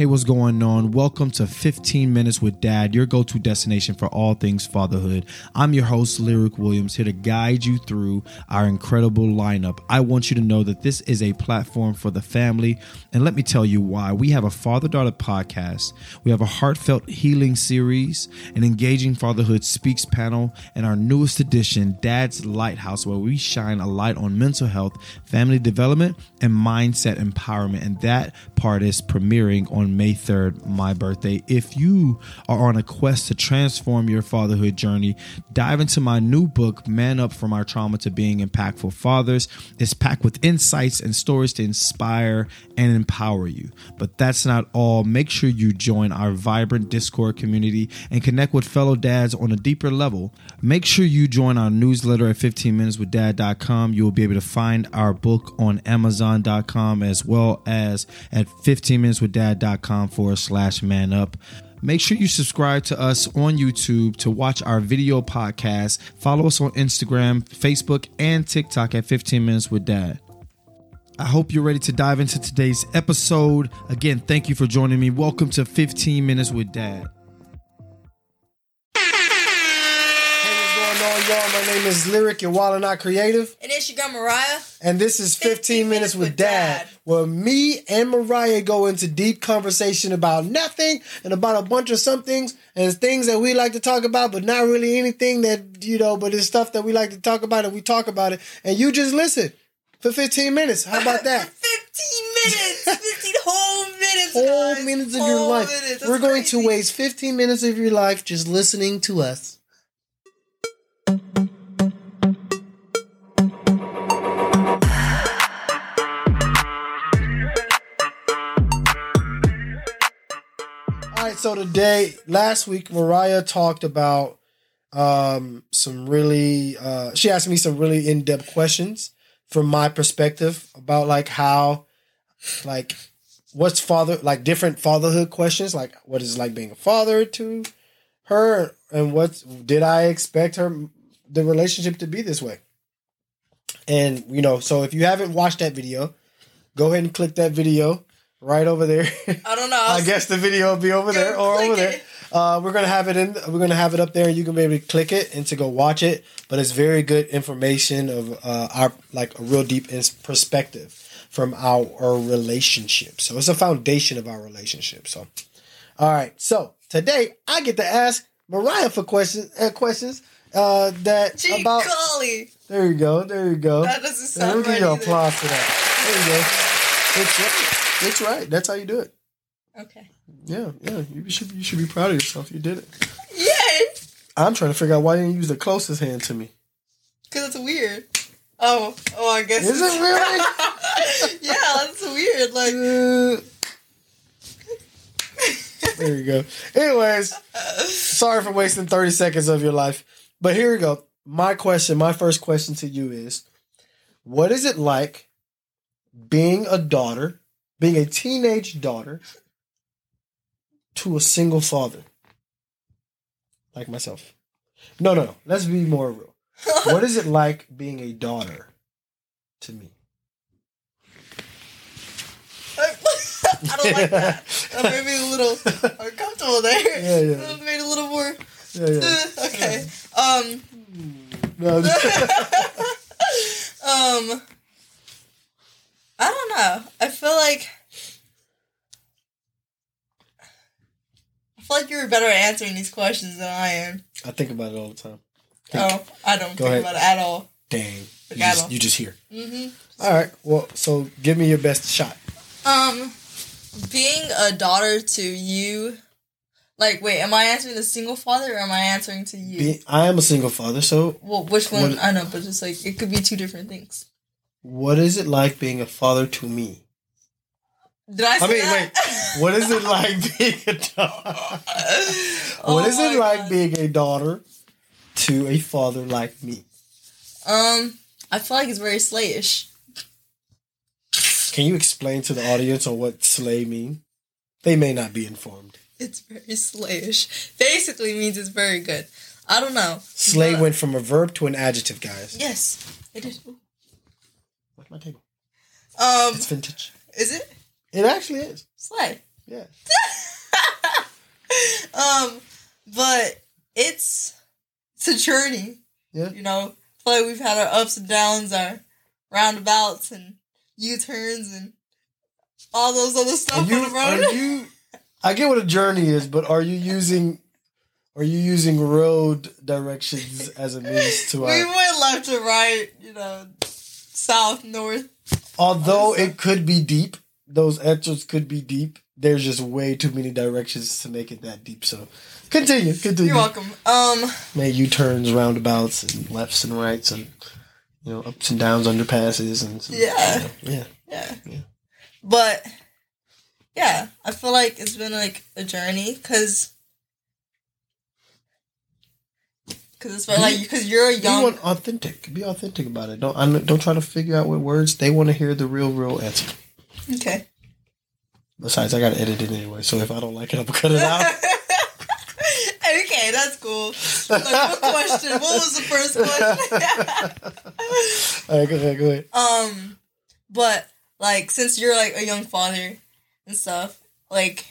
Hey, what's going on? Welcome to 15 Minutes with Dad, your go to destination for all things fatherhood. I'm your host, Lirec Williams, here to guide you through our incredible lineup. I want you to know that this is a platform for the family, and let me tell you why. We have a father daughter podcast, we have a heartfelt healing series, an engaging fatherhood speaks panel, and our newest edition, Dad's Lighthouse, where we shine a light on mental health, family development, and mindset empowerment. And that part is premiering on May 3rd, my birthday. If you are on a quest to transform your fatherhood journey, dive into my new book, Man Up From Our Trauma to Being Impactful Fathers. It's packed with insights and stories to inspire and empower you. But that's not all. Make sure you join our vibrant Discord community and connect with fellow dads on a deeper level. Make sure you join our newsletter at 15minuteswithdad.com. You will be able to find our book on amazon.com as well as at 15minuteswithdad.com forward slash man up. Make sure you subscribe to us on YouTube to watch our video podcast. Follow us on Instagram, Facebook, and TikTok at 15 Minutes with Dad. I hope you're ready to dive into today's episode. Again, thank you for joining me. Welcome to 15 Minutes with Dad. Y'all? My name is Lirec, your Wild and Not Creative, And it's your girl Mariah. and this is 15 Minutes with Dad, where me and Mariah go into deep conversation about nothing and about a bunch of some things and things that we like to talk about, but not really anything that, you know, but it's stuff that we like to talk about and we talk about it, and you just listen for 15 minutes. How about that? 15 minutes. 15 whole minutes. Whole guys. minutes of your life. We're going crazy. to waste 15 minutes of your life just listening to us. So today, last week, Mariah talked about um, some really, uh, she asked me some really in depth questions from my perspective about like how, like, what's father, like different fatherhood questions, like what is like being a father to her, and what did I expect her, the relationship to be this way? And, you know, so if you haven't watched that video, go ahead and click that video right over there. I don't know. I guess the video will be over there or over there. Uh, we're gonna have it in. We're gonna have it up there, and you can maybe click it and to go watch it. But it's very good information of uh, our like a real deep perspective from our, our relationship. So it's a foundation of our relationship. So, all right. So today I get to ask Mariah for questions. Uh, questions uh, that Gee about. golly. There you go. There you go. That doesn't sound right give you applause for that. There you go. It's It's right. That's how you do it. Okay. Yeah, yeah. You should you should be proud of yourself. You did it. Yay! I'm trying to figure out why you didn't use the closest hand to me. Because it's weird. Oh, oh, I guess. Is it really? yeah, that's weird. Like, Uh, there you go. Anyways, sorry for wasting 30 seconds of your life. But here we go. My question, my first question to you is what is it like being a daughter, being a teenage daughter to a single father? Like myself. No, no, no. Let's be more real. What is it like being a daughter to me? I don't like that. That made me a little uncomfortable there. Yeah, yeah. That made a little more. Yeah, yeah. okay. Um. No, um. I don't know. I feel like. I feel like you were better at answering these questions than I am. I think about it all the time. Oh, I don't Go think ahead. about it at all. Dang. You Got just, you just hear. hmm All right. Well, so give me your best shot. Um, being a daughter to you, like, wait, am I answering the single father or am I answering to you? Be, I am a single father, so well, which one? What- I know, but just like it could be two different things. what is it like being a father to me? Did I? Say I mean, wait. What is it like being a daughter? Oh what is it like God. being a daughter to a father like me? Um, I feel like it's very slayish. Can you explain to the audience on what slay mean? They may not be informed. It's very slayish. Basically means it's very good. I don't know. Slay But- went from a verb to an adjective, guys. Yes, it is. Where's my table? Um, It's vintage. is it It actually is. slay? Yeah. um, but it's it's a journey. Yeah. You know, like we've had our ups and downs, our roundabouts and U turns and all those other stuff you, on the road. are you? I get what a journey is, but are you using? Are you using road directions as a means to we our? went left to right, you know, south, north. Although it could be deep, those answers could be deep. There's just way too many directions to make it that deep. So, continue, continue. You're welcome. Um, Made U turns, roundabouts, and lefts and rights, and you know ups and downs, underpasses, and some- Yeah. yeah. yeah. Yeah. But yeah, I feel like it's been like a journey because because it's like because you're a young want authentic. Be authentic about it. Don't I, don't try to figure out what words they want to hear. The real, real answer. Okay. Besides, I got to edit it anyway, so if I don't like it, I'm gonna cut it out. okay, that's cool. Like, what question? What was the first question? All right, go ahead, go ahead. um, but like since you're like a young father and stuff, like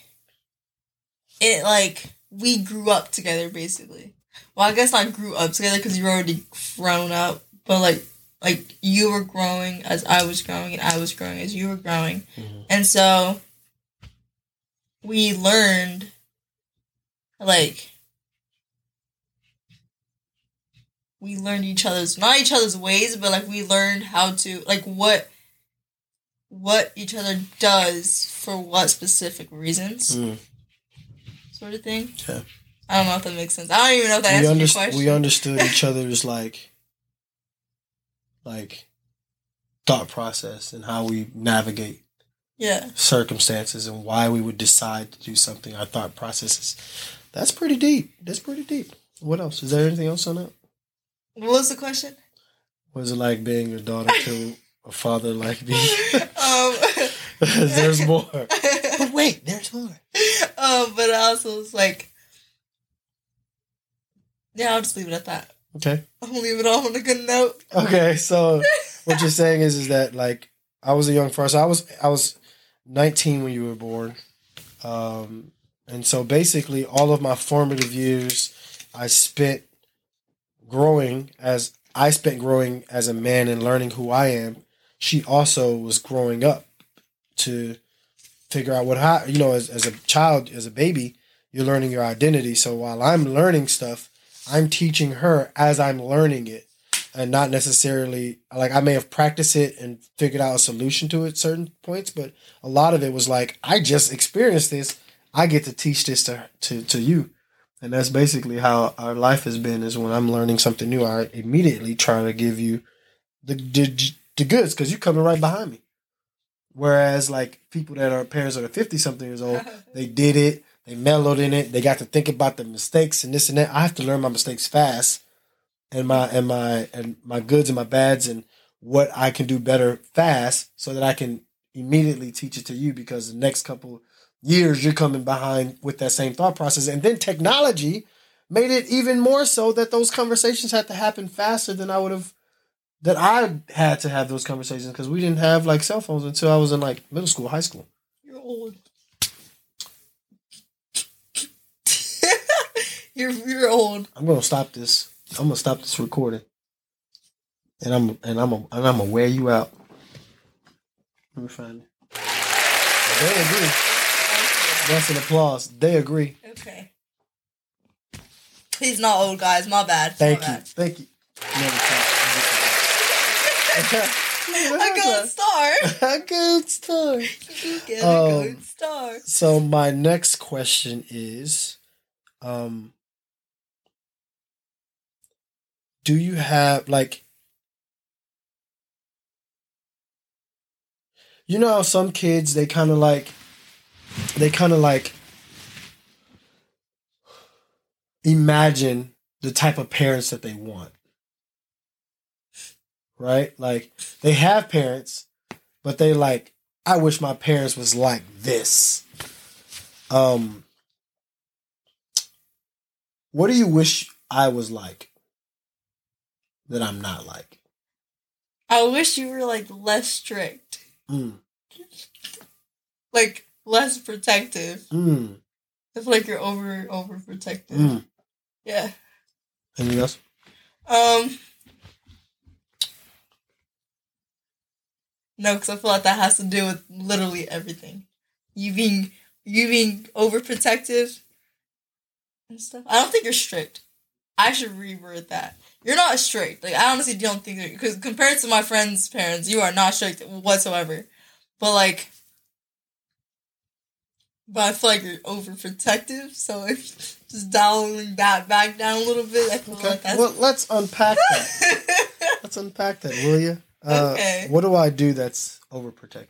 it like we grew up together basically. Well, I guess not grew up together because you were already grown up, but like like you were growing as I was growing and I was growing as you were growing, Mhm. and so we learned like we learned each other's not each other's ways but like we learned how to like what what each other does for what specific reasons Mm. sort of thing Yeah. i don't know if that makes sense i don't even know if that We, answers your question we understood each other's like, like thought process and how we navigate yeah circumstances and why we would decide to do something. Our thought processes. That's pretty deep. That's pretty deep. What else? Is there anything else on that? what was the question Was it like being your daughter to a father like me? um There's more. But wait, there's more. um but I also was like yeah i'll just leave it at that Okay. i'll leave it off on a good note Okay. So what you're saying is, is that like I was a young. So I was I was 19 when you were born, um, and so basically all of my formative years I spent growing as I spent growing as a man and learning who I am. She also was growing up to figure out what how you know as as a child as a baby you're learning your identity. So while I'm learning stuff, I'm teaching her as I'm learning it and not necessarily like I may have practiced it and figured out a solution to it certain points, but a lot of it was like I just experienced this. I get to teach this to to to you, and that's basically how our life has been. Is when I'm learning something new, I immediately try to give you the the, the goods because you're coming right behind me. Whereas like people that are parents that are fifty something years old, they did it, they mellowed in it, they got to think about the mistakes and this and that. I have to learn my mistakes fast and my and my and my goods and my bads and what I can do better fast so that I can immediately teach it to you because the next couple years you're coming behind with that same thought process and then technology made it even more so that those conversations had to happen faster than I would have that I had to have those conversations because we didn't have like cell phones until I was in like middle school, high school. You're old. You're you're old. I'm gonna stop this. I'm gonna stop this recording, and I'm and I'm and I'm gonna wear you out. Let me find it. They agree. That's an applause. They agree. Okay. He's not old, guys. My bad. Thank My you. bad. Thank you. Never clap. A gold star. A good story. You get Um, a gold star. So my next question is, um, do you have like, you know, how some kids they kind of like, they kind of like imagine the type of parents that they want, right? Like they have parents, but they like, I wish my parents was like this. Um, what do you wish I was like that I'm not like? I wish you were like less strict. Mm. Like less protective. Mm. I feel like you're over overprotective. Mm. Yeah. Anything else? Um. No, because I feel like that has to do with literally everything. You being you being overprotective and stuff. I don't think you're strict. I should reword that. You're not strict. Like I honestly don't think because compared to my friends' parents, you are not strict whatsoever. But like, but I feel like you're overprotective. So if just dialing that back down a little bit, I feel Okay. like that's Well, let's unpack that. let's unpack that, will you? Uh, Okay. What do I do that's overprotective?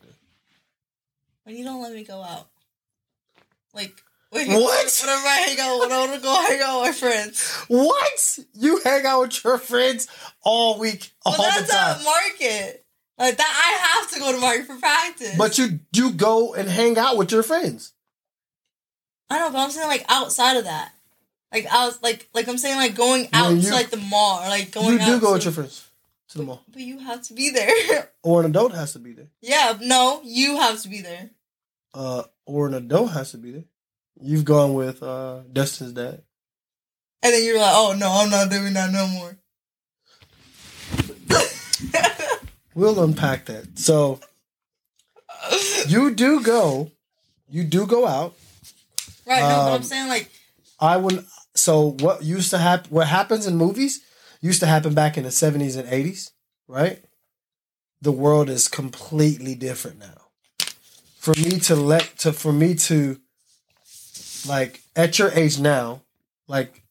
when you don't let me go out. Like when, What? Whenever I hang out, when I want to go hang out with my friends. What? You hang out with your friends all week, all the that's time. at market. Like that, I have to go to market for practice. But you you go and hang out with your friends. I know, but I'm saying like outside of that. Like I was like like I'm saying like going out you- to like the mall or like going You do out go to- with your friends to the mall, But you have to be there. or an adult has to be there, yeah, no, you have to be there. uh, or an adult has to be there. You've gone with uh, Dustin's dad. And then you're like, oh no, I'm not doing that no more. We'll unpack that. So you do go, you do go out. right, no, but I'm Um, saying like I would. So what used to happen? What happens in movies used to happen back in the seventies and eighties, right? The world is completely different now. For me to let to for me to like at your age now, like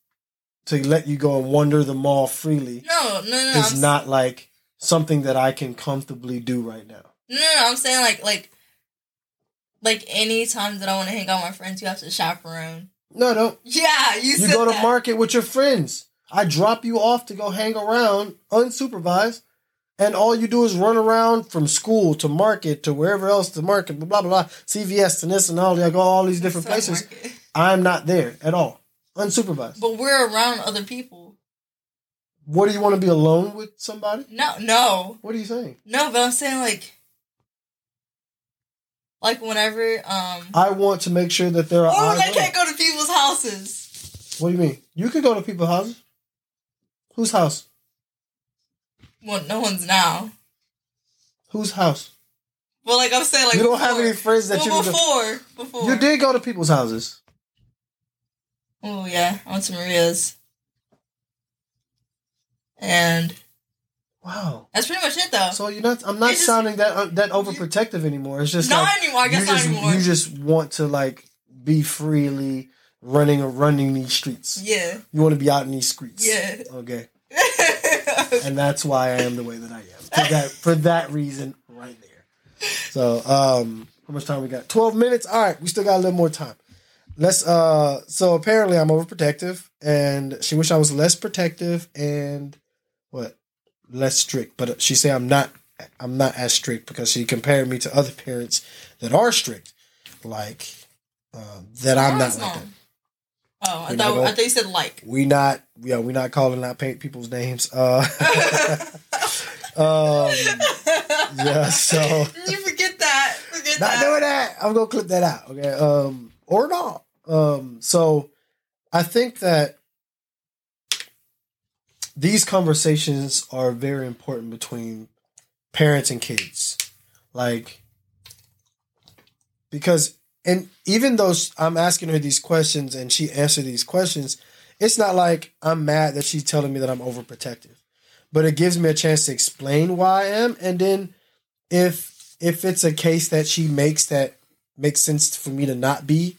to let you go and wander the mall freely no, no, no, is I'm, not like something that I can comfortably do right now. No, no, I'm saying like like like any time that I want to hang out with my friends, you have to chaperone. No, no. Yeah, you, You go to that. market with your friends. I drop you off to go hang around unsupervised, and all you do is run around from school to market to wherever else to market, blah blah blah, CVS and this and all. I go all these different places. market. I'm not there at all, unsupervised. But we're around other people. What do you want to be alone with somebody? No, no, What are you saying? no. But I'm saying like, like whenever um, I want to make sure that there are. or I can't go to people's houses. What do you mean? You can go to people's houses. Whose house? Well, no one's now. Whose house? Well, like I'm saying, like you don't have any friends that well, you can go- before, before. You did go to people's houses. Oh yeah, I went to Maria's, and Wow. that's pretty much it though. So you're not. I'm not It's just- sounding that uh, that overprotective anymore. It's just not like anymore. I guess you not just anymore. you just want to like be freely running or running these streets. yeah, You want to be out in these streets. yeah. Okay. And that's why I am the way that I am. For that for that reason right there. So um how much time we got? Twelve minutes. All right, we still got a little more time. Let's uh so apparently I'm overprotective and she wish I was less protective and what? Less strict. But she say I'm not I'm not as strict because she compared me to other parents that are strict. Like um, that I'm not like that. Oh, I We're thought I gonna- thought you said like. We not yeah, we not calling out paint people's names. Uh um yeah, so you forget that. Forget not that. doing that. I'm gonna clip that out. Okay. Um or not. Um so I think that these conversations are very important between parents and kids. Like because and even though I'm asking her these questions and she answered these questions, it's not like I'm mad that she's telling me that I'm overprotective. But it gives me a chance to explain why I am. And then if if it's a case that she makes that makes sense for me to not be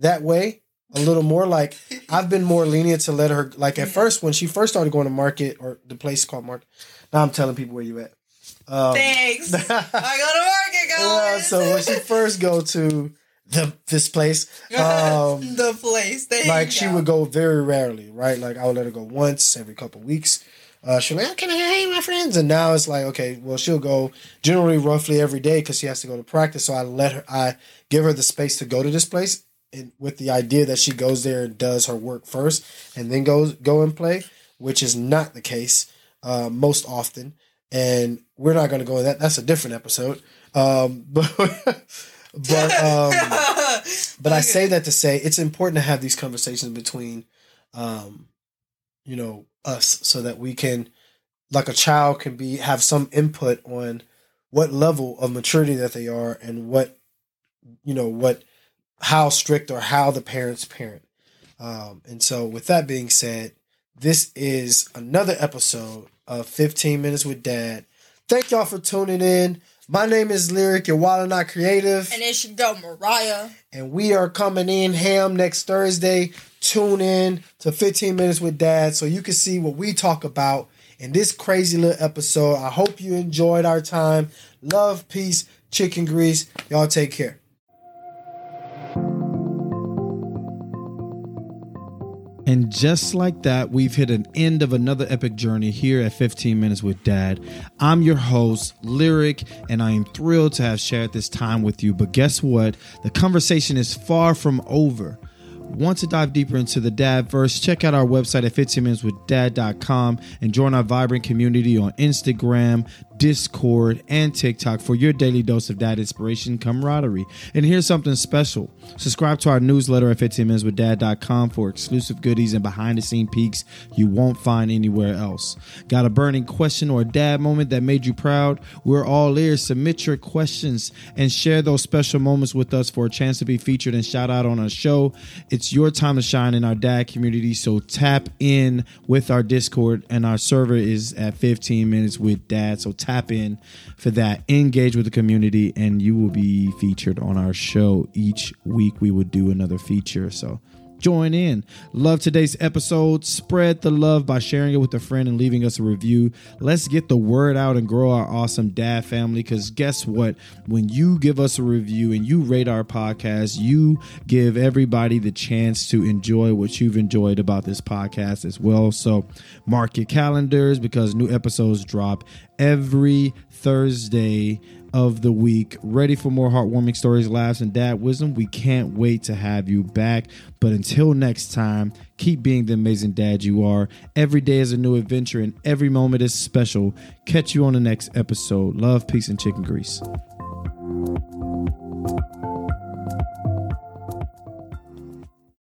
that way a little more, like I've been more lenient to let her like at first when she first started going to market or the place called market. Now I'm telling people where you at. Um, Thanks. I go to market, guys. so when she first go to the this place, um, the place. There like she would go very rarely, right? Like I would let her go once every couple weeks. Uh, she'll like, oh, can I hang my friends? And now it's like, okay, well, she'll go generally roughly every day because she has to go to practice. So I let her, I give her the space to go to this place, and with the idea that she goes there and does her work first, and then goes go and play, which is not the case uh, most often. And we're not going to go in that. That's a different episode. Um, but but um, but I say that to say it's important to have these conversations between, um, you know, us so that we can, like a child can be have some input on what level of maturity that they are and what, you know, what, how strict or how the parents parent. Um, and so, with that being said, this is another episode of 15 Minutes with Dad. Thank y'all for tuning in. My name is Lirec, your Wild and Not Creative. And it's your girl, Mariah. And we are coming in ham next Thursday. Tune in to 15 Minutes with Dad so you can see what we talk about in this crazy little episode. I hope you enjoyed our time. Love, peace, chicken grease. Y'all take care. And just like that, we've hit an end of another epic journey here at 15 Minutes with Dad. I'm your host, Lirec, and I am thrilled to have shared this time with you. But guess what? The conversation is far from over. Want to dive deeper into the dad verse? Check out our website at 15minuteswithdad.com and join our vibrant community on Instagram, Discord, and TikTok for your daily dose of dad inspiration camaraderie. And here's something special. Subscribe to our newsletter at 15minuteswithdad.com for exclusive goodies and behind the scene peeks you won't find anywhere else. Got a burning question or a dad moment that made you proud? We're all ears. Submit your questions and share those special moments with us for a chance to be featured and shout out on our show. It's your time to shine in our dad community, so tap in with our Discord and our server is at 15 minutes with dad. So tap in for that. Engage with the community, and you will be featured on our show each week. We will do another feature. So join in. Love today's episode. Spread the love by sharing it with a friend and leaving us a review. Let's get the word out and grow our awesome dad family. Because guess what? When you give us a review and you rate our podcast, you give everybody the chance to enjoy what you've enjoyed about this podcast as well. So mark your calendars because new episodes drop every Thursday of the week. Ready for more heartwarming stories, laughs, and dad wisdom? We can't wait to have you back. But until next time, keep being the amazing dad you are. Every day is a new adventure, and every moment is special. Catch you on the next episode. Love, peace, and chicken grease.